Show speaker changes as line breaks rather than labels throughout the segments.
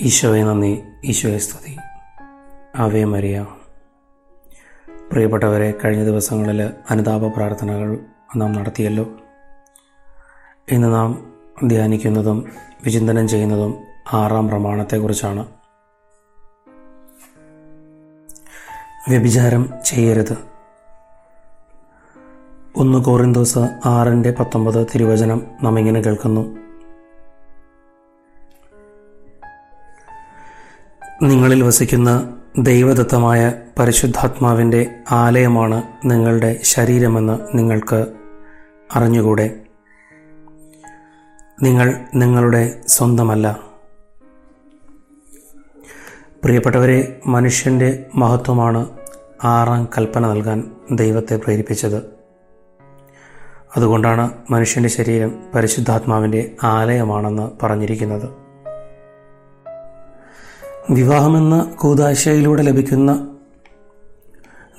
ഈശോയെ നന്ദി. ഈശോയെ സ്തുതി. Ave Maria. പ്രിയപ്പെട്ടവരെ കഴിഞ്ഞ ദിവസങ്ങളിൽ അനുതാപ പ്രാർത്ഥനകൾ നാം നടത്തിയല്ലോ. ഇന്ന് നാം ധ്യാനിക്കുന്നതും വിചിന്തനം ചെയ്യുന്നതും ആറാം പ്രമാണത്തെക്കുറിച്ചാണ്. വ്യഭിചാരം ചെയ്യരുത്. ഒന്ന് കോറിന്തോസ് ആറിന്റെ പത്തൊമ്പത് തിരുവചനം നാം ഇങ്ങനെ കേൾക്കുന്നു. നിങ്ങളിൽ വസിക്കുന്ന ദൈവദത്തമായ പരിശുദ്ധാത്മാവിന്റെ ആലയമാണ് നിങ്ങളുടെ ശരീരമെന്ന് നിങ്ങൾക്ക് അറിഞ്ഞുകൂടെ? നിങ്ങൾ നിങ്ങളുടെ സ്വന്തമല്ല. പ്രിയപ്പെട്ടവരെ മനുഷ്യന്റെ മഹത്വമാണ് ആറാം കൽപ്പന നൽകാൻ ദൈവത്തെ പ്രേരിപ്പിച്ചത്. അതുകൊണ്ടാണ് മനുഷ്യന്റെ ശരീരം പരിശുദ്ധാത്മാവിന്റെ ആലയമാണെന്ന് പറഞ്ഞിരിക്കുന്നത്. വിവാഹമെന്ന കൂതാശയിലൂടെ ലഭിക്കുന്ന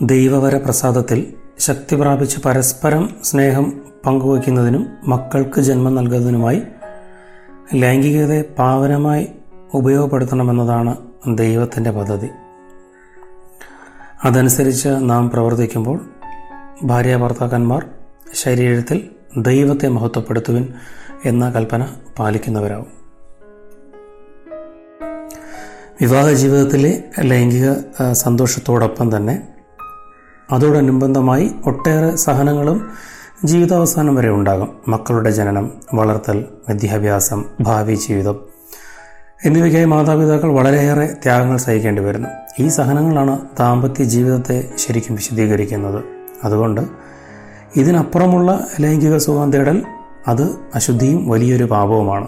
ദൈവവര പ്രസാദത്തിൽ ശക്തി പ്രാപിച്ച് പരസ്പരം സ്നേഹം പങ്കുവയ്ക്കുന്നതിനും മക്കൾക്ക് ജന്മം നൽകുന്നതിനുമായി ലൈംഗികതയെ പാവനമായി ഉപയോഗപ്പെടുത്തണമെന്നതാണ് ദൈവത്തിന്റെ പദ്ധതി. അതനുസരിച്ച് നാം പ്രവർത്തിക്കുമ്പോൾ ഭാര്യ ഭർത്താക്കന്മാർ ശരീരത്തിൽ ദൈവത്തെ മഹത്വപ്പെടുത്തുവിൻ എന്ന കൽപ്പന പാലിക്കുന്നവരാവും. വിവാഹ ജീവിതത്തിലെ ലൈംഗിക സന്തോഷത്തോടൊപ്പം തന്നെ. അതോടനുബന്ധമായി ഒട്ടേറെ സഹനങ്ങളും ജീവിതാവസാനം വരെ ഉണ്ടാകും. മക്കളുടെ ജനനം വളർത്തൽ വിദ്യാഭ്യാസം ഭാവി ജീവിതം എന്നിവയ്ക്കായി മാതാപിതാക്കൾ വളരെയേറെ ത്യാഗങ്ങൾ സഹിക്കേണ്ടി വരുന്നു. ഈ സഹനങ്ങളാണ് ദാമ്പത്യ ജീവിതത്തെ ശരിക്കും വിശദീകരിക്കുന്നത്. അതുകൊണ്ട് ഇതിനപ്പുറമുള്ള ലൈംഗിക സുഖം തേടൽ അത് അശുദ്ധിയും വലിയൊരു പാപവുമാണ്.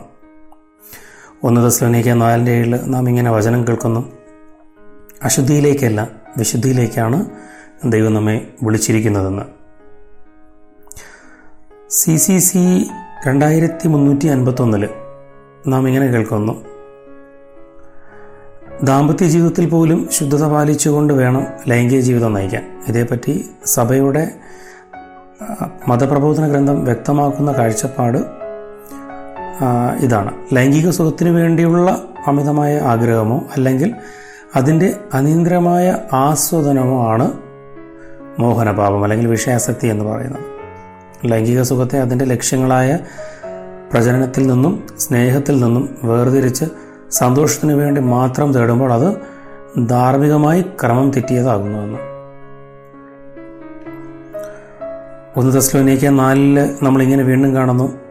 ഒന്ന് ദസ്ലോനിക്ക നാലിന്റെ ഏഴിൽ നാം ഇങ്ങനെ വചനം കേൾക്കുന്നു. അശുദ്ധിയിലേക്കല്ല വിശുദ്ധിയിലേക്കാണ് ദൈവം നമ്മെ വിളിച്ചിരിക്കുന്നതെന്ന്. സി സി സി രണ്ടായിരത്തി മുന്നൂറ്റി അൻപത്തൊന്നിൽ നാം ഇങ്ങനെ കേൾക്കുന്നു. ദാമ്പത്യ ജീവിതത്തിൽ പോലും ശുദ്ധത പാലിച്ചുകൊണ്ട് വേണം ലൈംഗിക ജീവിതം നയിക്കാൻ. ഇതേപ്പറ്റി സഭയുടെ മതപ്രബോധന ഗ്രന്ഥം വ്യക്തമാക്കുന്ന കാഴ്ചപ്പാട് ഇതാണ്. ലൈംഗിക സുഖത്തിന് വേണ്ടിയുള്ള അമിതമായ ആഗ്രഹമോ അല്ലെങ്കിൽ അതിന്റെ അനിയന്ത്രമായ ആസ്വദനമോ ആണ് മോഹനഭാവം അല്ലെങ്കിൽ വിഷയാസക്തി എന്ന് പറയുന്നത്. ലൈംഗിക സുഖത്തെ അതിന്റെ ലക്ഷ്യങ്ങളായ പ്രജനനത്തിൽ നിന്നും സ്നേഹത്തിൽ നിന്നും വേർതിരിച്ച് സന്തോഷത്തിന് വേണ്ടി മാത്രം തേടുമ്പോൾ അത് ധാർമ്മികമായി ക്രമം തെറ്റിയതാകുന്നുവെന്ന് ഒന്ന് തസ്ലോനിക്ക നാലിൽ നമ്മളിങ്ങനെ വീണ്ടും കാണുന്നു.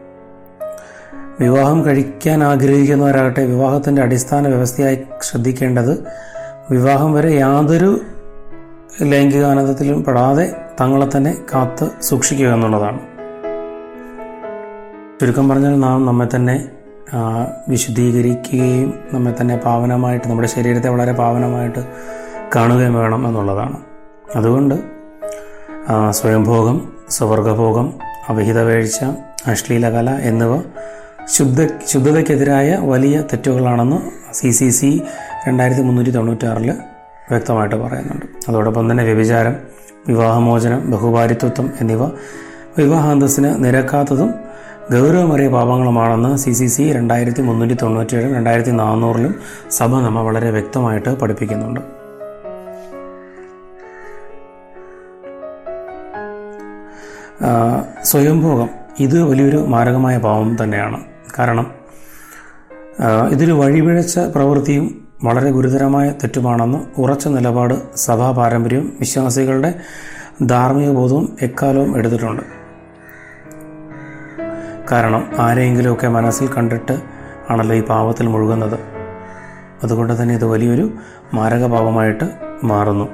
വിവാഹം കഴിക്കാൻ ആഗ്രഹിക്കുന്നവരാകട്ടെ വിവാഹത്തിന്റെ അടിസ്ഥാന വ്യവസ്ഥയായി ശ്രദ്ധിക്കേണ്ടത് വിവാഹം വരെ യാതൊരു ലൈംഗികാനന്ദത്തിലും പെടാതെ തങ്ങളെ തന്നെ കാത്ത് സൂക്ഷിക്കുക എന്നുള്ളതാണ്. ചുരുക്കം പറഞ്ഞാൽ നാം നമ്മെ തന്നെ വിശുദ്ധീകരിക്കുകയും നമ്മെ തന്നെ പാവനമായിട്ട് നമ്മുടെ ശരീരത്തെ വളരെ പാവനമായിട്ട് കാണുകയും വേണം എന്നുള്ളതാണ്. അതുകൊണ്ട് സ്വയംഭോഗം സ്വവർഗഭോഗം അവിഹിത വീഴ്ച അശ്ലീലകല എന്നിവ ശുദ്ധ ശുദ്ധതയ്ക്കെതിരായ വലിയ തെറ്റുകളാണെന്ന് സി സി സി രണ്ടായിരത്തി മുന്നൂറ്റി തൊണ്ണൂറ്റാറിൽ വ്യക്തമായിട്ട് പറയുന്നുണ്ട്. അതോടൊപ്പം തന്നെ വ്യഭിചാരം വിവാഹമോചനം ബഹുഭാരിത്വത്വം എന്നിവ വിവാഹാന്തസ്സിന് നിരക്കാത്തതും ഗൗരവമേറിയ പാപങ്ങളുമാണെന്ന് സി സി സി രണ്ടായിരത്തി മുന്നൂറ്റി തൊണ്ണൂറ്റിയേഴ് രണ്ടായിരത്തി നാനൂറിലും സഭ നമ്മ വളരെ വ്യക്തമായിട്ട് പഠിപ്പിക്കുന്നുണ്ട്. സ്വയംഭോഗം ഇത് വലിയൊരു മാരകമായ പാവം തന്നെയാണ്. കാരണം ഇതൊരു വഴിപിഴച്ച പ്രവൃത്തിയും വളരെ ഗുരുതരമായ തെറ്റുമാണെന്ന് ഉറച്ച നിലപാട് സഭാ പാരമ്പര്യവും വിശ്വാസികളുടെ ധാർമ്മിക ബോധവും എക്കാലവും എടുത്തിട്ടുണ്ട്. കാരണം ആരെയെങ്കിലുമൊക്കെ മനസ്സിൽ കണ്ടിട്ട് ആണല്ലോ ഈ പാവത്തിൽ മുഴുകുന്നത്. അതുകൊണ്ട് തന്നെ ഇത് വലിയൊരു മാരകപാപമായിട്ട് മാറുന്നു.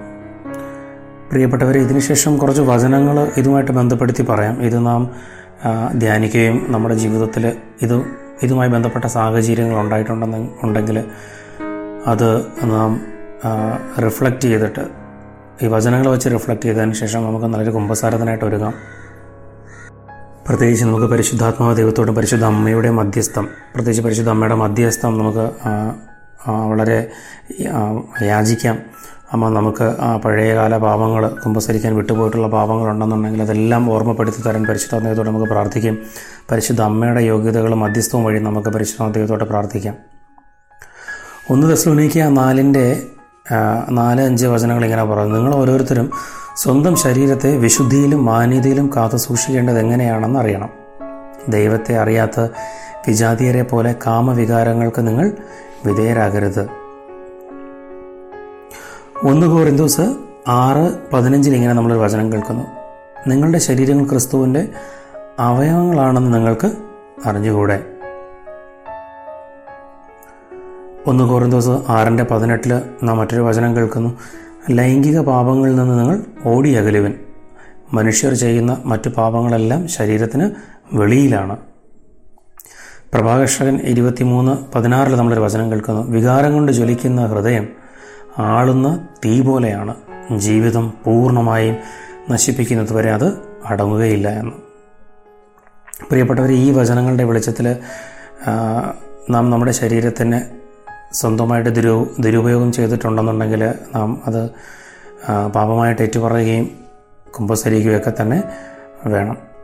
പ്രിയപ്പെട്ടവരെ ഇതിനുശേഷം കുറച്ച് വചനങ്ങൾ ഇതുമായിട്ട് ബന്ധപ്പെടുത്തി പറയാം. ഇത് നാം ധ്യാനിക്കുകയും നമ്മുടെ ജീവിതത്തിൽ ഇത് ഇതുമായി ബന്ധപ്പെട്ട സാഹചര്യങ്ങൾ ഉണ്ടായിട്ടുണ്ടെന്ന് ഉണ്ടെങ്കിൽ അത് നാം റിഫ്ലക്റ്റ് ചെയ്തിട്ട് ഈ വചനങ്ങൾ വെച്ച് റിഫ്ലക്റ്റ് ചെയ്തതിന് ശേഷം നമുക്ക് നല്ലൊരു കുംഭസാരഥനായിട്ട് ഒരുങ്ങാം. പ്രത്യേകിച്ച് നമുക്ക് പരിശുദ്ധാത്മാവ് ദൈവത്തോടും പരിശുദ്ധ അമ്മയുടെ മധ്യസ്ഥം പ്രത്യേകിച്ച് പരിശുദ്ധ അമ്മയുടെ മധ്യസ്ഥം നമുക്ക് വളരെ യാചിക്കാം. അമ്മ നമുക്ക് ആ പഴയകാല പാപങ്ങൾ കുമ്പസരിക്കാൻ വിട്ടുപോയിട്ടുള്ള പാപങ്ങളുണ്ടെന്നുണ്ടെങ്കിൽ അതെല്ലാം ഓർമ്മപ്പെടുത്തി തരാൻ പരിശുദ്ധാത്മയത്തോടെ നമുക്ക് പ്രാർത്ഥിക്കാം. പരിശുദ്ധ അമ്മയുടെ യോഗ്യതകളും മധ്യസ്ഥവും വഴി നമുക്ക് പരിശുദ്ധാത്മയത്തോടെ പ്രാർത്ഥിക്കാം. ഒന്ന് ദസ്ലോനിക്ക നാലിന്റെ നാല് അഞ്ച് വചനങ്ങൾ ഇങ്ങനെ പറഞ്ഞു നിങ്ങൾ ഓരോരുത്തരും സ്വന്തം ശരീരത്തെ വിശുദ്ധിയിലും മാന്യതയിലും കാത്തു സൂക്ഷിക്കേണ്ടത് എങ്ങനെയാണെന്ന് അറിയണം. ദൈവത്തെ അറിയാത്ത വിജാതീയരെ പോലെ കാമവികാരങ്ങൾക്ക് നിങ്ങൾ വിധേയരാകരുത്. ഒന്ന് കോറിന്തോസ് ആറ് പതിനഞ്ചിൽ ഇങ്ങനെ നമ്മളൊരു വചനം കേൾക്കുന്നു. നിങ്ങളുടെ ശരീരങ്ങൾ ക്രിസ്തുവിന്റെ അവയവങ്ങളാണെന്ന് നിങ്ങൾക്ക് അറിഞ്ഞുകൂടെ? ഒന്ന് കോറിന്തോസ് ആറിന്റെ പതിനെട്ടിൽ നാം മറ്റൊരു വചനം കേൾക്കുന്നു. ലൈംഗിക പാപങ്ങളിൽ നിന്ന് നിങ്ങൾ ഓടി അകലുവൻ. മനുഷ്യർ ചെയ്യുന്ന മറ്റു പാപങ്ങളെല്ലാം ശരീരത്തിന് വെളിയിലാണ്. പ്രഭാകർഷകൻ ഇരുപത്തിമൂന്ന് പതിനാറിൽ നമ്മളൊരു വചനം കേൾക്കുന്നു. വികാരം കൊണ്ട് ജ്വലിക്കുന്ന ഹൃദയം ആളുന്ന തീ പോലെയാണ് ജീവിതം പൂർണമായും നശിപ്പിക്കുന്നത് വരെ അത് അടങ്ങുകയില്ല എന്ന്. പ്രിയപ്പെട്ടവർ ഈ വചനങ്ങളുടെ വെളിച്ചത്തിൽ നാം നമ്മുടെ ശരീരത്തിന് സ്വന്തമായിട്ട് ദുരു ദുരുപയോഗം ചെയ്തിട്ടുണ്ടെന്നുണ്ടെങ്കിൽ നാം അത് പാപമായിട്ട് ഏറ്റുപറയുകയും കുമ്പസരിക്കുകയൊക്കെ തന്നെ വേണം.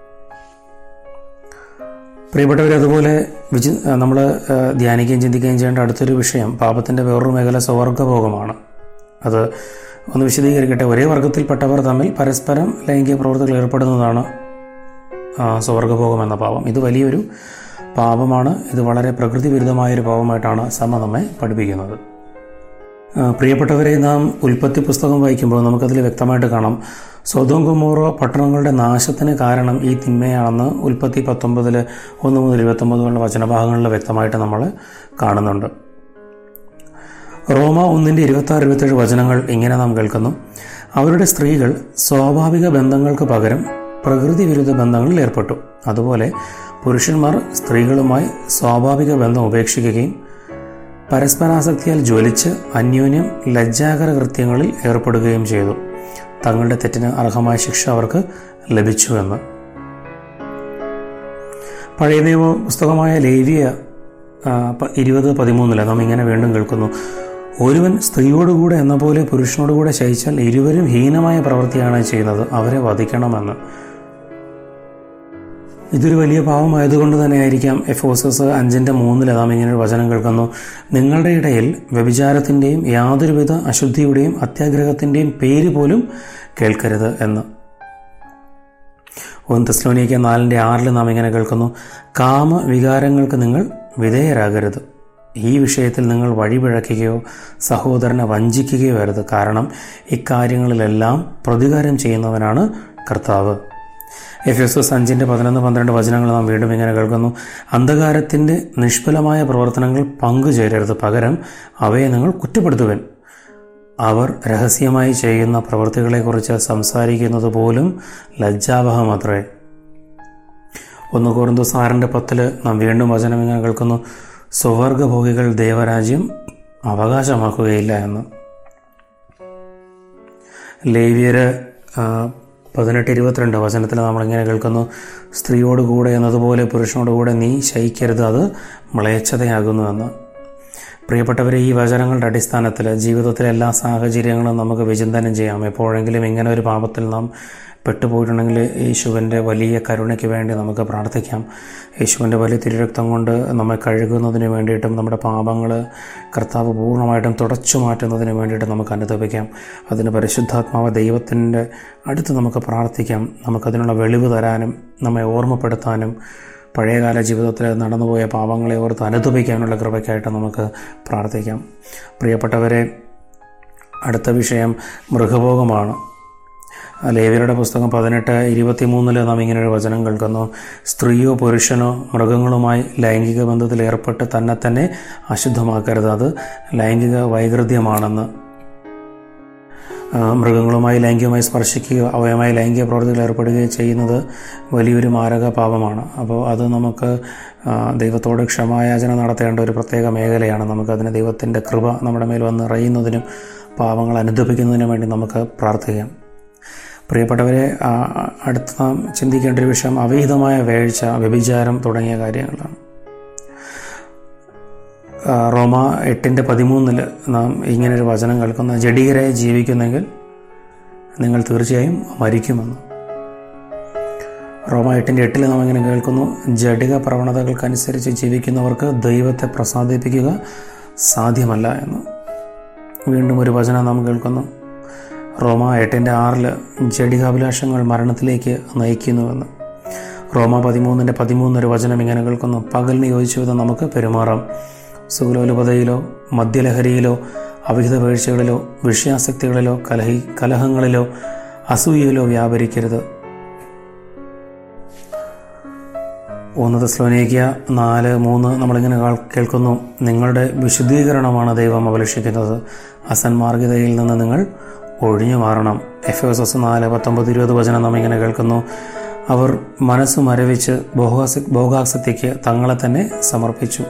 പ്രിയപ്പെട്ടവർ അതുപോലെ വിചി നമ്മൾ ധ്യാനിക്കുകയും ചിന്തിക്കുകയും ചെയ്യേണ്ട അടുത്തൊരു വിഷയം പാപത്തിന്റെ വേറൊരു മേഖല സ്വർഗഭോഗമാണ്. അത് ഒന്ന് വിശദീകരിക്കട്ടെ. ഒരേ വർഗത്തിൽപ്പെട്ടവർ തമ്മിൽ പരസ്പരം ലൈംഗിക പ്രവർത്തികൾ ഏർപ്പെടുന്നതാണ് ആ, സ്വർഗഭോഗം എന്ന പാപം. ഇത് വലിയൊരു പാപമാണ്. ഇത് വളരെ പ്രകൃതി വിരുദ്ധമായൊരു പാപമായിട്ടാണ് സഭ നമ്മെ പഠിപ്പിക്കുന്നത്. പ്രിയപ്പെട്ടവരെ നാം ഉൽപ്പത്തി പുസ്തകം വായിക്കുമ്പോൾ നമുക്കതിൽ വ്യക്തമായിട്ട് കാണാം. സ്വതം കുമോറോ പട്ടണങ്ങളുടെ നാശത്തിന് കാരണം ഈ തിന്മയാണെന്ന് ഉൽപ്പത്തി പത്തൊമ്പതിൽ ഒന്ന് മുതൽ ഇരുപത്തൊമ്പത് വരെയുള്ള വചനഭാഗങ്ങളിൽ വ്യക്തമായിട്ട് നമ്മൾ കാണുന്നുണ്ട്. റോമ ഒന്നിന്റെ ഇരുപത്താറ് ഇരുപത്തേഴ് വചനങ്ങൾ ഇങ്ങനെ നാം കേൾക്കുന്നു. അവരുടെ സ്ത്രീകൾ സ്വാഭാവിക ബന്ധങ്ങൾക്ക് പകരം പ്രകൃതി വിരുദ്ധ ബന്ധങ്ങളിൽ ഏർപ്പെട്ടു. അതുപോലെ പുരുഷന്മാർ സ്ത്രീകളുമായി സ്വാഭാവിക ബന്ധം ഉപേക്ഷിക്കുകയും പരസ്പരാസക്തിയാൽ ജ്വലിച്ച് അന്യോന്യം ലജ്ജാകര കൃത്യങ്ങളിൽ ഏർപ്പെടുകയും ചെയ്തു. തങ്ങളുടെ തെറ്റിന് അർഹമായ ശിക്ഷ അവർക്ക് ലഭിച്ചുവെന്ന്. പഴയ നിയമ പുസ്തകമായ ലേവിയ ഇരുപത് പതിമൂന്നിൽ നാം ഇങ്ങനെ വീണ്ടും കേൾക്കുന്നു. ഒരുവൻ സ്ത്രീയോടുകൂടെ എന്ന പോലെ പുരുഷനോടുകൂടെ ശയിച്ചാൽ ഇരുവരും ഹീനമായ പ്രവൃത്തിയാണ് ചെയ്യുന്നത്. അവരെ വധിക്കണമെന്ന്. ഇതൊരു വലിയ പാവമായതുകൊണ്ട് തന്നെ ആയിരിക്കാം എഫോസസ് അഞ്ചിന്റെ മൂന്നിലതാം ഇങ്ങനെ ഒരു വചനം കേൾക്കുന്നു. നിങ്ങളുടെ ഇടയിൽ വ്യഭിചാരത്തിന്റെയും യാതൊരുവിധ അശുദ്ധിയുടെയും അത്യാഗ്രഹത്തിന്റെയും പേര് പോലും കേൾക്കരുത് എന്ന്. ഒന്ന് തെസ്ലോനിക്ക നാലിന്റെ ആറിൽ നാം ഇങ്ങനെ കേൾക്കുന്നു. കാമ വികാരങ്ങൾക്ക് നിങ്ങൾ വിധേയരാകരുത്. ഈ വിഷയത്തിൽ നിങ്ങൾ വഴിപിഴക്കുകയോ സഹോദരനെ വഞ്ചിക്കുകയോ അരുത് കാരണം ഇക്കാര്യങ്ങളിലെല്ലാം പ്രതികാരം ചെയ്യുന്നവനാണ് കർത്താവ്. എഫ് എസ് എസ് അഞ്ചിന്റെ പതിനൊന്ന് പന്ത്രണ്ട് വചനങ്ങൾ നാം വീണ്ടും ഇങ്ങനെ കേൾക്കുന്നു. അന്ധകാരത്തിന്റെ നിഷ്ഫലമായ പ്രവർത്തനങ്ങൾ പങ്കുചേരരുത് പകരം അവയെ നിങ്ങൾ കുറ്റപ്പെടുത്തുവൻ. അവർ രഹസ്യമായി ചെയ്യുന്ന പ്രവൃത്തികളെക്കുറിച്ച് സംസാരിക്കുന്നത് പോലും ലജ്ജാവഹമത്രേ. ഒന്ന് കോറിന്തോസ് ആറിന്റെ പത്തിൽ നാം വീണ്ടും വചനം ഇങ്ങനെ കേൾക്കുന്നു. സ്വർഗഭോഗികൾ ദേവരാജ്യം അവകാശമാക്കുകയില്ല എന്ന്. ലേവ്യര് പതിനെട്ട് ഇരുപത്തിരണ്ട് വചനത്തിൽ നമ്മളിങ്ങനെ കേൾക്കുന്നു സ്ത്രീയോട് കൂടെ എന്നതുപോലെ പുരുഷനോട് കൂടെ നീ ശയിക്കരുത് അത് മ്ലേച്ഛതയാകുന്നു എന്ന് പ്രിയപ്പെട്ടവരെ ഈ വചനങ്ങളുടെ അടിസ്ഥാനത്തിൽ ജീവിതത്തിലെ എല്ലാ സാഹചര്യങ്ങളും നമുക്ക് വിചിന്തനം ചെയ്യാം. എപ്പോഴെങ്കിലും ഇങ്ങനെ ഒരു പാപത്തിൽ നാം പെട്ടുപോയിട്ടുണ്ടെങ്കിൽ യേശുവിന്റെ വലിയ കരുണയ്ക്ക് വേണ്ടി നമുക്ക് പ്രാർത്ഥിക്കാം. യേശുവിന്റെ വലിയ തിരുരക്തം കൊണ്ട് നമ്മെ കഴുകുന്നതിന് വേണ്ടിയിട്ടും നമ്മുടെ പാപങ്ങൾ കർത്താവ് പൂർണമായിട്ടും തുടച്ചു മാറ്റുന്നതിന് വേണ്ടിയിട്ട് നമുക്ക് അനുദപിക്കാം. അതിന് പരിശുദ്ധാത്മാവ് ദൈവത്തിന്റെ അടുത്ത് നമുക്ക് പ്രാർത്ഥിക്കാം. നമുക്കതിനുള്ള വെളിവ് തരാനും നമ്മെ ഓർമ്മപ്പെടുത്താനും പഴയകാല ജീവിതത്തിൽ നടന്നുപോയ പാപങ്ങളെ ഓർത്ത് അനുദപിക്കാനുള്ള കൃപയ്ക്കായിട്ട് നമുക്ക് പ്രാർത്ഥിക്കാം. പ്രിയപ്പെട്ടവരെ അടുത്ത വിഷയം മൃഗഭോഗമാണ്. ലേവിയരുടെ പുസ്തകം പതിനെട്ട് ഇരുപത്തിമൂന്നിൽ നാം ഇങ്ങനെ ഒരു വചനം കേൾക്കുന്നു. സ്ത്രീയോ പുരുഷനോ മൃഗങ്ങളുമായി ലൈംഗിക ബന്ധത്തിൽ ഏർപ്പെട്ട് തന്നെ തന്നെ അശുദ്ധമാക്കരുത്. അത് ലൈംഗിക വൈകൃതമാണെന്ന് മൃഗങ്ങളുമായി ലൈംഗികമായി സ്പർശിക്കുകയോ അവയുമായി ലൈംഗിക പ്രവർത്തികൾ ഏർപ്പെടുകയോ ചെയ്യുന്നത് വലിയൊരു മാരക പാപമാണ്. അപ്പോൾ അത് നമുക്ക് ദൈവത്തോട് ക്ഷമായാചന നടത്തേണ്ട ഒരു പ്രത്യേക മേഖലയാണ്. നമുക്കതിന് ദൈവത്തിന്റെ കൃപ നമ്മുടെ മേൽ വന്ന് അറിയുന്നതിനും പാപങ്ങൾ അനുദപിക്കുന്നതിനും വേണ്ടി നമുക്ക് പ്രാർത്ഥിക്കാം. പ്രിയപ്പെട്ടവരെ അടുത്ത നാം ചിന്തിക്കേണ്ട ഒരു വിഷയം അവിഹിതമായ വേഴ്ച വ്യഭിചാരം തുടങ്ങിയ കാര്യങ്ങളാണ്. റോമ എട്ടിന്റെ പതിമൂന്നിൽ നാം ഇങ്ങനൊരു വചനം കേൾക്കുന്ന. ജഡീകരായി ജീവിക്കുന്നെങ്കിൽ നിങ്ങൾ തീർച്ചയായും മരിക്കുമെന്ന്. റോമ എട്ടിന്റെ എട്ടിൽ നാം ഇങ്ങനെ കേൾക്കുന്നു. ജഡിക പ്രവണതകൾക്കനുസരിച്ച് ജീവിക്കുന്നവർക്ക് ദൈവത്തെ പ്രസാദിപ്പിക്കുക സാധ്യമല്ല എന്ന്. വീണ്ടും ഒരു വചനം നാം കേൾക്കുന്നു. റോമ എട്ടിന്റെ ആറിൽ ജഡികാഭിലാഷങ്ങൾ മരണത്തിലേക്ക് നയിക്കുന്നുവെന്ന്. റോമ പതിമൂന്നിന്റെ പതിമൂന്നൊരു വചനം ഇങ്ങനെ കേൾക്കുന്നു. പകലിന് യോജിച്ച വിധം നമുക്ക് പെരുമാറാം. സുഗലോലുപതയിലോ മദ്യലഹരിയിലോ അവിഹിത വീഴ്ചകളിലോ വിഷയാസക്തികളിലോ കലഹി കലഹങ്ങളിലോ അസൂയയിലോ വ്യാപരിക്കരുത്. ഒന്നത് സ്ലോനേക്യ നാല് മൂന്ന് നമ്മളിങ്ങനെ കാൾ- കേൾക്കുന്നു. നിങ്ങളുടെ വിശുദ്ധീകരണമാണ് ദൈവം അഭിലഷിക്കുന്നത് അസന്മാർഗിതയിൽ നിന്ന് നിങ്ങൾ ഒഴിഞ്ഞു മാറണം. എഫ് എസ് എസ് നാല് പത്തൊമ്പത് ഇരുപത് വചനം നാം ഇങ്ങനെ കേൾക്കുന്നു. അവർ മനസ്സ് മരവിച്ച് ഭോഗാസ ഭോഗാസക്തിക്ക് തങ്ങളെ തന്നെ സമർപ്പിച്ചു.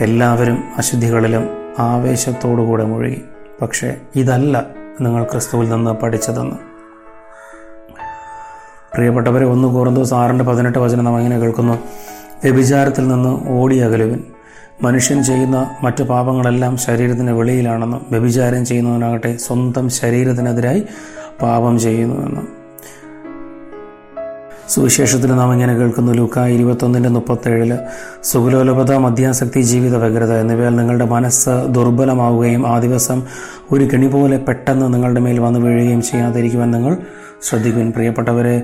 എല്ലാവരും അശുദ്ധികളിലും ആവേശത്തോടുകൂടെ മുഴുകി. പക്ഷേ ഇതല്ല നിങ്ങൾ ക്രിസ്തുവിൽ നിന്ന് പഠിച്ചതെന്ന്. പ്രിയപ്പെട്ടവരെ ഒന്ന് കോറന്തോസ് ആറിന്റെ പതിനെട്ട് വചനം നാം ഇങ്ങനെ കേൾക്കുന്നു. വ്യഭിചാരത്തിൽ നിന്ന് ഓടിയകലുവിൻ മനുഷ്യൻ ചെയ്യുന്ന മറ്റു പാപങ്ങളെല്ലാം ശരീരത്തിന് വെളിയിലാണെന്നും വ്യഭിചാരം ചെയ്യുന്നവനാകട്ടെ സ്വന്തം ശരീരത്തിനെതിരായി പാപം ചെയ്യുന്നുവെന്നും. സുവിശേഷത്തിൽ നാം ഇങ്ങനെ കേൾക്കുന്നു. ലൂക്ക ഇരുപത്തൊന്നിന്റെ മുപ്പത്തേഴിൽ സുഖലോലപത മദ്യാസക്തി ജീവിത വ്യഗ്രത എന്നിവയാൽ നിങ്ങളുടെ മനസ്സ് ദുർബലമാവുകയും ആ ദിവസം ഒരു കെണി പോലെ പെട്ടെന്ന് നിങ്ങളുടെ മേൽ വന്നു വീഴുകയും ചെയ്യാതിരിക്കുവാൻ നിങ്ങൾ ശ്രദ്ധിക്കുവാൻ. പ്രിയപ്പെട്ടവരെ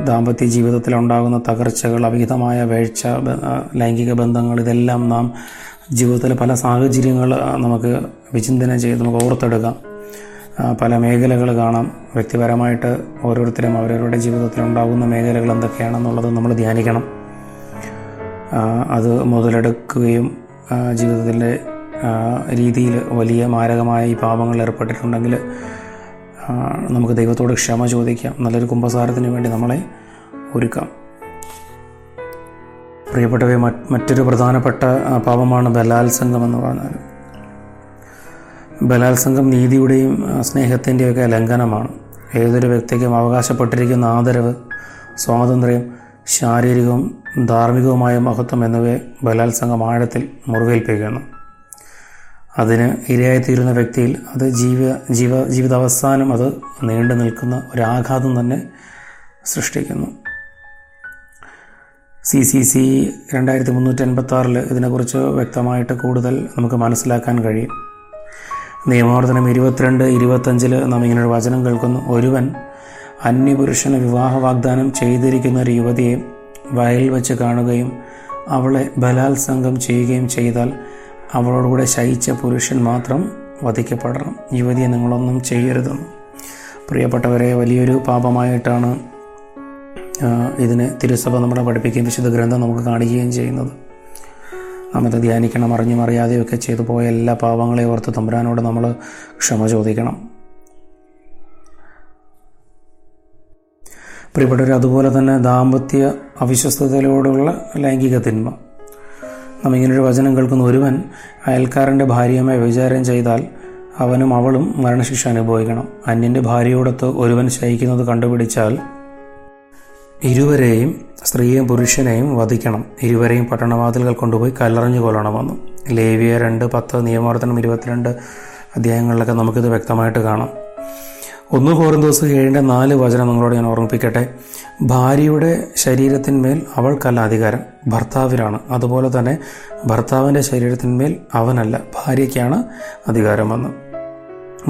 ദാമ്പത്യ ജീവിതത്തിൽ ഉണ്ടാകുന്ന തകർച്ചകൾ അവിഹിതമായ വേഴ്ച ലൈംഗിക ബന്ധങ്ങൾ ഇതെല്ലാം നാം ജീവിതത്തിലെ പല സാഹചര്യങ്ങൾ നമുക്ക് വിചിന്തനം ചെയ്ത് നമുക്ക് ഓർത്തെടുക്കാം. പല മേഖലകൾ കാണാം. വ്യക്തിപരമായിട്ട് ഓരോരുത്തരും അവരവരുടെ ജീവിതത്തിൽ ഉണ്ടാകുന്ന മേഖലകൾ എന്തൊക്കെയാണെന്നുള്ളത് നമ്മൾ ധ്യാനിക്കണം. അത് മുതലെടുക്കുകയും ജീവിതത്തിന്റെ രീതിയിൽ വലിയ മാരകമായ ഈ പാപങ്ങൾ ഏർപ്പെട്ടിട്ടുണ്ടെങ്കിൽ നമുക്ക് ദൈവത്തോട് ക്ഷമ ചോദിക്കാം. നല്ലൊരു കുംഭസാരത്തിന് വേണ്ടി നമ്മളെ ഒരുക്കാം. പ്രിയപ്പെട്ടവയെ മറ്റൊരു പ്രധാനപ്പെട്ട പാപമാണ് ബലാത്സംഗം എന്ന് പറഞ്ഞാൽ ബലാത്സംഗം നീതിയുടെയും സ്നേഹത്തിന്റെയൊക്കെ ലംഘനമാണ്. ഏതൊരു വ്യക്തിക്കും അവകാശപ്പെട്ടിരിക്കുന്ന ആദരവ് സ്വാതന്ത്ര്യം ശാരീരികവും ധാർമ്മികവുമായ മഹത്വം എന്നിവയെ ബലാത്സംഗം ആഴത്തിൽ മുറിവേൽപ്പിക്കുന്നു. അതിന് ഇരയായിത്തീരുന്ന വ്യക്തിയിൽ അത് ജീവ ജീവ ജീവിതാവസാനം അത് നീണ്ടു നിൽക്കുന്ന ഒരാഘാതം തന്നെ സൃഷ്ടിക്കുന്നു. സി സി സി രണ്ടായിരത്തി മുന്നൂറ്റി എൺപത്തി ഇതിനെക്കുറിച്ച് വ്യക്തമായിട്ട് കൂടുതൽ നമുക്ക് മനസ്സിലാക്കാൻ കഴിയും. നിയമാവർത്തനം ഇരുപത്തിരണ്ട് ഇരുപത്തഞ്ചിൽ നാം ഇങ്ങനെ ഒരു വചനം കേൾക്കുന്നു. ഒരുവൻ അന്യപുരുഷന് വിവാഹ വാഗ്ദാനം ചെയ്തിരിക്കുന്ന ഒരു യുവതിയെ വയലിൽ വെച്ച് കാണുകയും അവളെ ബലാത്സംഗം ചെയ്യുകയും ചെയ്താൽ അവളോടുകൂടെ ശയിച്ച പുരുഷൻ മാത്രം വധിക്കപ്പെടണം. യുവതിയെ നിങ്ങളൊന്നും ചെയ്യരുതെന്ന്. പ്രിയപ്പെട്ടവരെ വലിയൊരു പാപമായിട്ടാണ് ഇതിന് തിരുസഭ നമ്മളെ പഠിപ്പിക്കുകയും വിശുദ്ധ ഗ്രന്ഥം നമുക്ക് കാണിക്കുകയും ചെയ്യുന്നത്. നമ്മത് ധ്യാനിക്കണം അറിഞ്ഞും അറിയാതെയൊക്കെ ചെയ്തു പോയ എല്ലാ പാപങ്ങളെയും ഓർത്ത് തമ്പുരാനോട് നമ്മൾ ക്ഷമ ചോദിക്കണം. പ്രിയപ്പെട്ടവർ അതുപോലെ തന്നെ ദാമ്പത്യ അവിശ്വസ്തതയോടുള്ള ലൈംഗിക തിന്മ. നാം ഇങ്ങനൊരു വചനം കേൾക്കുന്ന ഒരുവൻ അയൽക്കാരന്റെ ഭാര്യയുമായി വിചാരം ചെയ്താൽ അവനും അവളും മരണശിക്ഷ അനുഭവിക്കണം. അന്യന്റെ ഭാര്യയോടൊത്ത് ഒരുവൻ ശയിക്കുന്നത് കണ്ടുപിടിച്ചാൽ ഇരുവരെയും സ്ത്രീയെയും പുരുഷനെയും വധിക്കണം. ഇരുവരെയും പട്ടണവാതിലുകൾ കൊണ്ടുപോയി കല്ലെറിഞ്ഞു വന്നു ലേവിയ രണ്ട് പത്ത് നിയമവർത്തനം ഇരുപത്തിരണ്ട് അധ്യായങ്ങളിലൊക്കെ നമുക്കിത് വ്യക്തമായിട്ട് കാണാം. ഒന്ന് കോറിന്തോസ് ഏഴിന്റെ നാല് വചനം നിങ്ങളോട് ഞാൻ ഓർമ്മിപ്പിക്കട്ടെ. ഭാര്യയുടെ ശരീരത്തിന്മേൽ അവൾക്കല്ല അധികാരം ഭർത്താവിനാണ് അതുപോലെ തന്നെ ഭർത്താവിന്റെ ശരീരത്തിന്മേൽ അവനല്ല ഭാര്യയ്ക്കാണ് അധികാരമെന്ന്.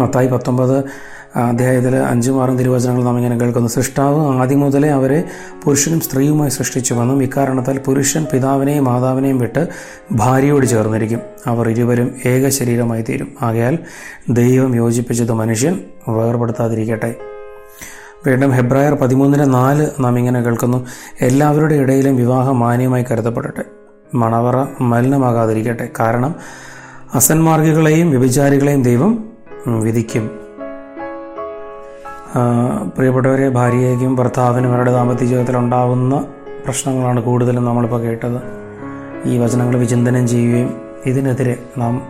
മത്തായി പത്തൊമ്പത് അദ്ദേഹത്തിൽ അഞ്ചും ആറും തിരുവചനങ്ങൾ നാം ഇങ്ങനെ കേൾക്കുന്നു. സൃഷ്ടാവ് ആദ്യം മുതലേ അവരെ പുരുഷനും സ്ത്രീയുമായി സൃഷ്ടിച്ചുവെന്നും ഇക്കാരണത്താൽ പുരുഷൻ പിതാവിനെയും മാതാവിനെയും വിട്ട് ഭാര്യയോട് ചേർന്നിരിക്കും. അവർ ഇരുവരും ഏക ശരീരമായി തീരും ആകയാൽ ദൈവം യോജിപ്പിച്ചത് മനുഷ്യൻ വേർപെടുത്താതിരിക്കട്ടെ. വീണ്ടും ഹെബ്രായർ പതിമൂന്നിന് നാല് നാം ഇങ്ങനെ കേൾക്കുന്നു. എല്ലാവരുടെ ഇടയിലും വിവാഹം മാന്യമായി കരുതപ്പെടട്ടെ. മണവറ മലിനമാകാതിരിക്കട്ടെ. കാരണം അസന്മാർഗികളെയും വ്യഭിചാരികളെയും ദൈവം വിധിക്കും. പ്രിയപ്പെട്ടവരെ ഭാര്യയ്ക്കും ഭർത്താവിനും അവരുടെ ദാമ്പത്യ ജീവിതത്തിൽ ഉണ്ടാകുന്ന പ്രശ്നങ്ങളാണ് കൂടുതലും നമ്മളിപ്പോൾ കേട്ടത്. ഈ വചനങ്ങൾ വിചിന്തനം ചെയ്യുകയും ഇതിനെതിരെ നാം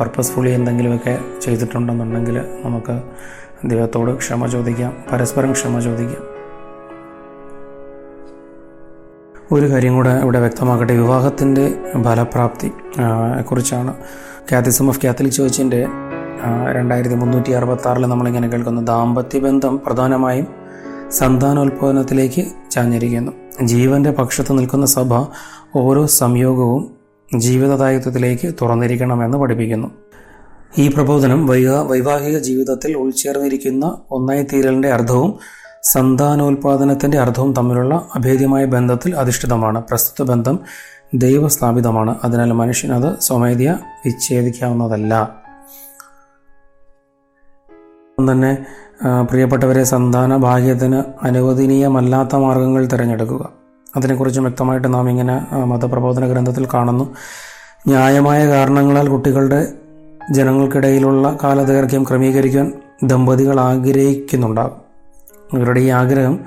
പർപ്പസ്ഫുള്ളി എന്തെങ്കിലുമൊക്കെ ചെയ്തിട്ടുണ്ടെന്നുണ്ടെങ്കിൽ നമുക്ക് ദൈവത്തോട് ക്ഷമ ചോദിക്കാം പരസ്പരം ക്ഷമ ചോദിക്കാം. ഒരു കാര്യം കൂടെ ഇവിടെ വ്യക്തമാക്കട്ടെ. വിവാഹത്തിന്റെ ഫലപ്രാപ്തി കുറിച്ചാണ്. കാത്തിസം ഓഫ് കാത്തലിക് ചേർച്ചിന്റെ രണ്ടായിരത്തി മുന്നൂറ്റി അറുപത്തി ആറിൽ നമ്മളിങ്ങനെ കേൾക്കുന്നു. ദാമ്പത്യ ബന്ധം പ്രധാനമായും സന്താനോൽപാദനത്തിലേക്ക് ചാഞ്ഞിരിക്കുന്നു. ജീവന്റെ പക്ഷത്ത് നിൽക്കുന്ന സഭ ഓരോ സംയോഗവും ജീവിതദായിത്വത്തിലേക്ക് തുറന്നിരിക്കണമെന്ന് പഠിപ്പിക്കുന്നു. ഈ പ്രബോധനം വൈവാ വൈവാഹിക ജീവിതത്തിൽ ഉൾച്ചേർന്നിരിക്കുന്ന ഒന്നായി തീരലിന്റെ അർത്ഥവും സന്താനോൽപാദനത്തിന്റെ അർത്ഥവും തമ്മിലുള്ള അഭേദ്യമായ ബന്ധത്തിൽ അധിഷ്ഠിതമാണ്. പ്രസ്തുത ബന്ധം ദൈവസ്ഥാപിതമാണ്. അതിനാൽ മനുഷ്യനത് സ്വമേധ്യ വിച്ഛേദിക്കാവുന്നതല്ല. തന്നെ പ്രിയപ്പെട്ടവരെ സന്താന ഭാഗ്യത്തിന് അനുവദനീയമല്ലാത്ത മാർഗങ്ങൾ തിരഞ്ഞെടുക്കുക. അതിനെക്കുറിച്ച് വ്യക്തമായിട്ട് നാം ഇങ്ങനെ മതപ്രബോധന ഗ്രന്ഥത്തിൽ കാണുന്നു. ന്യായമായ കാരണങ്ങളാൽ കുട്ടികളുടെ ജനങ്ങൾക്കിടയിലുള്ള കാലദൈർഘ്യം ക്രമീകരിക്കാൻ ദമ്പതികൾ ആഗ്രഹിക്കുന്നുണ്ടാകും. ഇവരുടെ ഈ ആഗ്രഹം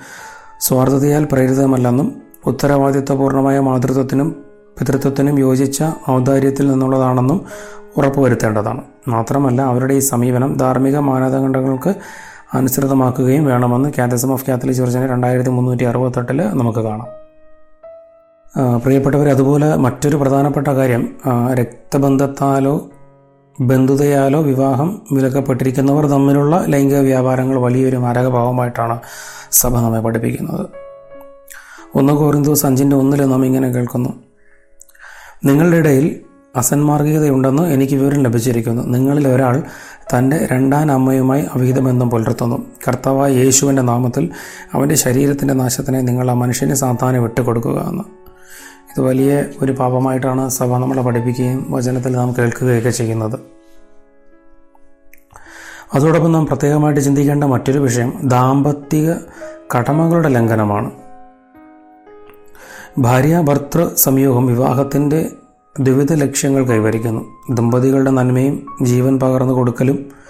സ്വാർത്ഥതയാൽ പ്രേരിതമല്ലെന്നും ഉത്തരവാദിത്വപൂർണമായ മാതൃത്വത്തിനും പിതൃത്വത്തിനും യോജിച്ച ഔദാര്യത്തിൽ നിന്നുള്ളതാണെന്നും ഉറപ്പുവരുത്തേണ്ടതാണ്. മാത്രമല്ല അവരുടെ ഈ സമീപനം ധാർമ്മിക മാനദണ്ഡങ്ങൾക്ക് അനുസൃതമാക്കുകയും വേണമെന്ന് കാത്തസം ഓഫ് കാത്തലിക് ചർച്ചിന് രണ്ടായിരത്തി മുന്നൂറ്റി അറുപത്തെട്ടിൽ നമുക്ക് കാണാം. പ്രിയപ്പെട്ടവർ അതുപോലെ മറ്റൊരു പ്രധാനപ്പെട്ട കാര്യം രക്തബന്ധത്താലോ ബന്ധുതയാലോ വിവാഹം വിലക്കപ്പെട്ടിരിക്കുന്നവർ തമ്മിലുള്ള ലൈംഗിക വ്യാപാരങ്ങൾ വലിയൊരു മാരകഭാവമായിട്ടാണ് സഭ നമ്മെ പഠിപ്പിക്കുന്നത്. ഒന്ന് കോറിന്തോസ് അഞ്ചിന്റെ ഒന്നിൽ നാം ഇങ്ങനെ കേൾക്കുന്നു. നിങ്ങളുടെ ഇടയിൽ അസന്മാർഗികതയുണ്ടെന്ന് എനിക്ക് വിവരം ലഭിച്ചിരിക്കുന്നു. നിങ്ങളിൽ ഒരാൾ തന്റെ രണ്ടാം അമ്മയുമായി അവിഹിത ബന്ധം പുലർത്തുന്നു. കർത്താവായ യേശുവിന്റെ നാമത്തിൽ അവന്റെ ശരീരത്തിന്റെ നാശത്തിനെ നിങ്ങൾ ആ മനുഷ്യനെ സാധാരണ വിട്ടുകൊടുക്കുക എന്ന്. ഇത് വലിയ ഒരു പാപമായിട്ടാണ് സഭ നമ്മളെ പഠിപ്പിക്കുകയും വചനത്തിൽ നാം കേൾക്കുകയൊക്കെ ചെയ്യുന്നത്. അതോടൊപ്പം നാം പ്രത്യേകമായിട്ട് ചിന്തിക്കേണ്ട മറ്റൊരു വിഷയം ദാമ്പത്തിക കടമകളുടെ ലംഘനമാണ്. ഭാര്യ ഭർത്തൃ സംയോഗം വിവാഹത്തിന്റെ ദ്വിവിധ ലക്ഷ്യങ്ങൾ കൈവരിക്കുന്നു. ദമ്പതികളുടെ നന്മയും ജീവൻ പകർന്നു കൊടുക്കലും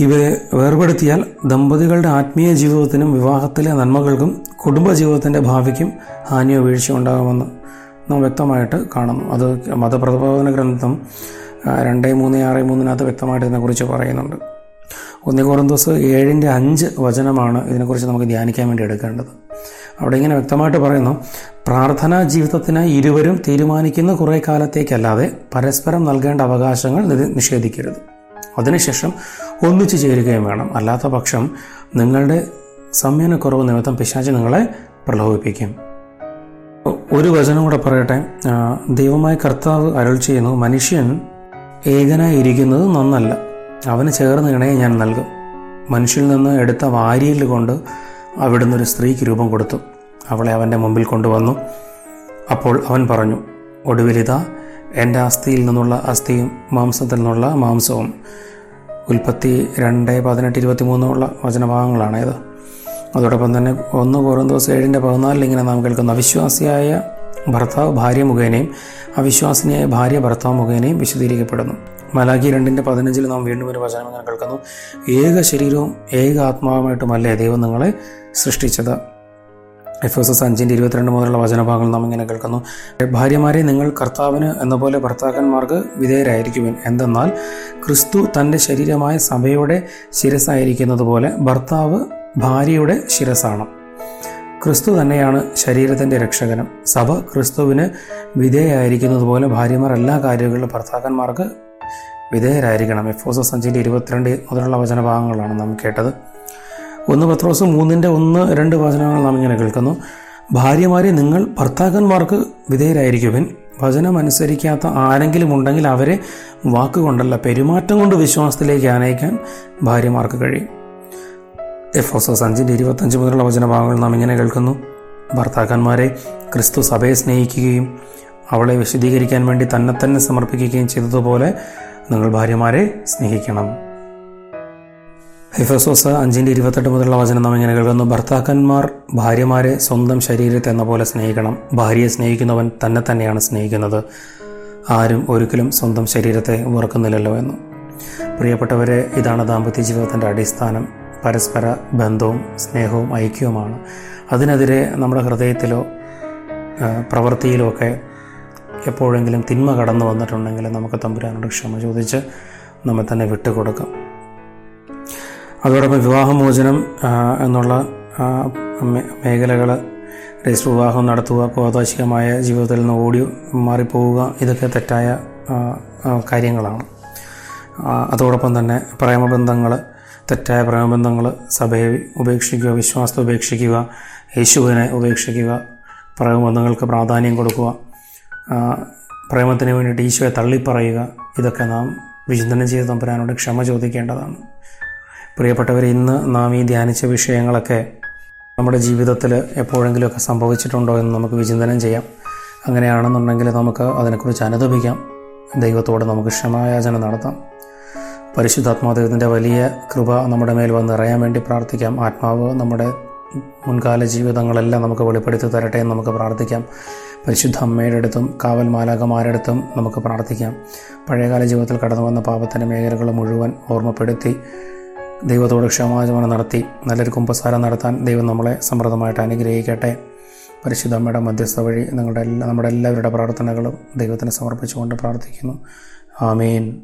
ഇവരെ വേർപെടുത്തിയാൽ ദമ്പതികളുടെ ആത്മീയ ജീവിതത്തിനും വിവാഹത്തിലെ നന്മകൾക്കും കുടുംബജീവിതത്തിന്റെ ഭാവിക്കും ഹാനിയോ വീഴ്ച ഉണ്ടാകുമെന്ന് നാം വ്യക്തമായിട്ട് കാണുന്നു. അത് മതപ്രബോധന ഗ്രന്ഥം രണ്ട് മൂന്ന് ആറ് മൂന്നിനകത്ത് വ്യക്തമായിട്ട് ഇതിനെക്കുറിച്ച് പറയുന്നുണ്ട്. ഒന്നി കോറന്തോസ് ഏഴിന്റെ അഞ്ച് വചനമാണ് ഇതിനെക്കുറിച്ച് നമുക്ക് ധ്യാനിക്കാൻ വേണ്ടി എടുക്കേണ്ടത്. അവിടെ ഇങ്ങനെ വ്യക്തമായിട്ട് പറയുന്നു പ്രാർത്ഥനാ ജീവിതത്തിനായി ഇരുവരും തീരുമാനിക്കുന്ന കുറേ കാലത്തേക്കല്ലാതെ പരസ്പരം നൽകേണ്ട അവകാശങ്ങൾ നിഷേധിക്കരുത്. അതിനുശേഷം ഒന്നിച്ചു ചേരുകയും വേണം. അല്ലാത്ത പക്ഷം നിങ്ങളുടെ സമയനക്കുറവ് നിമിത്തം പിശാചി നിങ്ങളെ പ്രലോഭിപ്പിക്കും. ഒരു വചനം കൂടെ പറയട്ടെ. ദൈവമായ കർത്താവ് അരുൾ ചെയ്യുന്നു മനുഷ്യൻ ഏകനായി ഇരിക്കുന്നത് നന്നല്ല. അവന് ചേർന്ന് ഇണയെ ഞാൻ നൽകും. മനുഷ്യനിൽ നിന്ന് എടുത്ത വാരിയിൽ കൊണ്ട് അവിടുന്ന് ഒരു സ്ത്രീക്ക് രൂപം കൊടുത്തു. അവളെ അവന്റെ മുമ്പിൽ കൊണ്ടുവന്നു. അപ്പോൾ അവൻ പറഞ്ഞു ഒടുവിലിതാ എന്റെ അസ്ഥിയിൽ നിന്നുള്ള അസ്ഥിയും മാംസത്തിൽ നിന്നുള്ള മാംസവും. ഉൽപ്പത്തി രണ്ട് പതിനെട്ട് ഇരുപത്തി മൂന്നുള്ള വചനഭാഗങ്ങളാണ് ഇത്. അതോടൊപ്പം തന്നെ ഒന്ന് കോറന്തോസ് ഏഴിന്റെ പതിനാലിൽ ഇങ്ങനെ നാം കേൾക്കുന്ന അവിശ്വാസിയായ ഭർത്താവ് ഭാര്യ മുഖേനയും അവിശ്വാസിനിയായ ഭാര്യ ഭർത്താവ് മുഖേനയും വിശദീകരിക്കപ്പെടുന്നു. മലാഖി രണ്ടിന്റെ പതിനഞ്ചിൽ നാം വീണ്ടും ഒരു വചനം ഇങ്ങനെ കേൾക്കുന്നു. ഏക ശരീരവും ഏക ആത്മാവുമായിട്ടുമല്ലേ ദൈവം നിങ്ങളെ സൃഷ്ടിച്ചത്? എഫ് എസ് എസ് അഞ്ചിന്റെ ഇരുപത്തിരണ്ട് മുതലുള്ള വചനഭാഗങ്ങൾ നാം ഇങ്ങനെ കേൾക്കുന്നു. ഭാര്യമാരെ നിങ്ങൾ കർത്താവിന് എന്ന പോലെ ഭർത്താക്കന്മാർക്ക് വിധേയരായിരിക്കുവിൻ. എന്തെന്നാൽ ക്രിസ്തു തന്റെ ശരീരമായ സഭയുടെ ശിരസായിരിക്കുന്നത് പോലെ ഭർത്താവ് ഭാര്യയുടെ ശിരസാണ് ക്രിസ്തു തന്നെയാണ് ശരീരത്തിന്റെ രക്ഷകനും. സഭ ക്രിസ്തുവിന് വിധേയായിരിക്കുന്നത് പോലെ ഭാര്യമാർ എല്ലാ കാര്യങ്ങളിലും ഭർത്താക്കന്മാർക്ക് വിധേയരായിരിക്കണം. എഫ് എസ് എസ് അഞ്ചിന്റെ ഇരുപത്തിരണ്ട് മുതലുള്ള വചനഭാഗങ്ങളാണ് നാം കേട്ടത്. ഒന്ന് പത്രോസ് മൂന്നിന്റെ ഒന്ന് രണ്ട് വചനങ്ങൾ നാം ഇങ്ങനെ കേൾക്കുന്നു. ഭാര്യമാരെ നിങ്ങൾ ഭർത്താക്കന്മാർക്ക് വിധേയരായിരിക്കുവിൻ. വചനം അനുസരിക്കാത്ത ആരെങ്കിലും ഉണ്ടെങ്കിൽ അവരെ വാക്കുകൊണ്ടല്ല പെരുമാറ്റം കൊണ്ട് വിശ്വാസത്തിലേക്ക് ആനയിക്കാൻ ഭാര്യമാർക്ക് കഴിയും. എഫ് എഫോസോസ് അഞ്ചിന്റെ ഇരുപത്തഞ്ച് മുതലുള്ള വചനഭാഗങ്ങൾ നാം ഇങ്ങനെ കേൾക്കുന്നു. ഭർത്താക്കന്മാരെ ക്രിസ്തു സഭയെ സ്നേഹിക്കുകയും അവളെ വിശദീകരിക്കാൻ വേണ്ടി തന്നെ തന്നെ സമർപ്പിക്കുകയും ചെയ്തതുപോലെ നിങ്ങൾ ഭാര്യമാരെ സ്നേഹിക്കണം. എഫസോസ് അഞ്ചിന്റെ ഇരുപത്തെട്ട് മുതലുള്ള വചനം നാം ഇങ്ങനെ കേൾക്കുന്നു. ഭർത്താക്കന്മാർ ഭാര്യമാരെ സ്വന്തം ശരീരത്തെ എന്ന പോലെ സ്നേഹിക്കണം. ഭാര്യയെ സ്നേഹിക്കുന്നവൻ തന്നെ തന്നെയാണ് സ്നേഹിക്കുന്നത്. ആരും ഒരിക്കലും സ്വന്തം ശരീരത്തെ വെറുക്കുന്നില്ലല്ലോ എന്ന്. പ്രിയപ്പെട്ടവരെ ഇതാണ് ദാമ്പത്യ ജീവിതത്തിന്റെ അടിസ്ഥാനം. പരസ്പര ബന്ധവും സ്നേഹവും ഐക്യവുമാണ്. അതിനെതിരെ നമ്മുടെ ഹൃദയത്തിലോ പ്രവൃത്തിയിലോ ഒക്കെ എപ്പോഴെങ്കിലും തിന്മ കടന്നു വന്നിട്ടുണ്ടെങ്കിൽ നമുക്ക് തമ്പുരാനോട് ക്ഷമ ചോദിച്ച് നമ്മെ തന്നെ വിട്ടുകൊടുക്കാം. അതോടൊപ്പം വിവാഹമോചനം എന്നുള്ള മേഖലകൾ രജിസ്റ്റർ വിവാഹം നടത്തുക കോതാശികമായ ജീവിതത്തിൽ നിന്ന് ഓടി മാറിപ്പോവുക ഇതൊക്കെ തെറ്റായ കാര്യങ്ങളാണ്. അതോടൊപ്പം തന്നെ പ്രേമബന്ധങ്ങൾ തെറ്റായ പ്രേമബന്ധങ്ങൾ സഭയെ ഉപേക്ഷിക്കുക വിശ്വാസത്തെ ഉപേക്ഷിക്കുക യേശുവിനെ ഉപേക്ഷിക്കുക പ്രേമബന്ധങ്ങൾക്ക് പ്രാധാന്യം കൊടുക്കുക പ്രേമത്തിന് വേണ്ടിയിട്ട് ഈശോയെ തള്ളിപ്പറയുക ഇതൊക്കെ നാം വിചിന്തനം ചെയ്ത് തമ്പുരാനോട് ക്ഷമ ചോദിക്കേണ്ടതാണ്. പ്രിയപ്പെട്ടവർ ഇന്ന് നാം ഈ ധ്യാനിച്ച വിഷയങ്ങളൊക്കെ നമ്മുടെ ജീവിതത്തിൽ എപ്പോഴെങ്കിലുമൊക്കെ സംഭവിച്ചിട്ടുണ്ടോ എന്ന് നമുക്ക് വിചിന്തനം ചെയ്യാം. അങ്ങനെയാണെന്നുണ്ടെങ്കിൽ നമുക്ക് അതിനെക്കുറിച്ച് അനുദപിക്കാം. ദൈവത്തോട് നമുക്ക് ക്ഷമായാചന നടത്താം. പരിശുദ്ധാത്മാദൈവത്തിന്റെ വലിയ കൃപ നമ്മുടെ മേൽ വന്ന് നിറയാൻ വേണ്ടി പ്രാർത്ഥിക്കാം. ആത്മാവ് നമ്മുടെ മുൻകാല ജീവിതങ്ങളെല്ലാം നമുക്ക് വെളിപ്പെടുത്തി തരട്ടെ എന്ന് നമുക്ക് പ്രാർത്ഥിക്കാം. പരിശുദ്ധ അമ്മയുടെ അടുത്തും കാവൽ മാലാകമാരുടെ അടുത്തും നമുക്ക് പ്രാർത്ഥിക്കാം. പഴയകാല ജീവിതത്തിൽ കടന്നു വന്ന പാപത്തിന്റെ മേഖലകൾ മുഴുവൻ ഓർമ്മപ്പെടുത്തി ദൈവത്തോട് ക്ഷമാചമനം നടത്തി നല്ലൊരു കുമ്പസാരം നടത്താൻ ദൈവം നമ്മളെ സമൃദ്ധമായിട്ട് അനുഗ്രഹിക്കട്ടെ. പരിശുദ്ധമ്മയുടെ മധ്യസ്ഥ വഴി നിങ്ങളുടെ എല്ലാ നമ്മുടെ എല്ലാവരുടെ പ്രാർത്ഥനകളും ദൈവത്തിന് സമർപ്പിച്ചുകൊണ്ട് പ്രാർത്ഥിക്കുന്നു. ആമീൻ.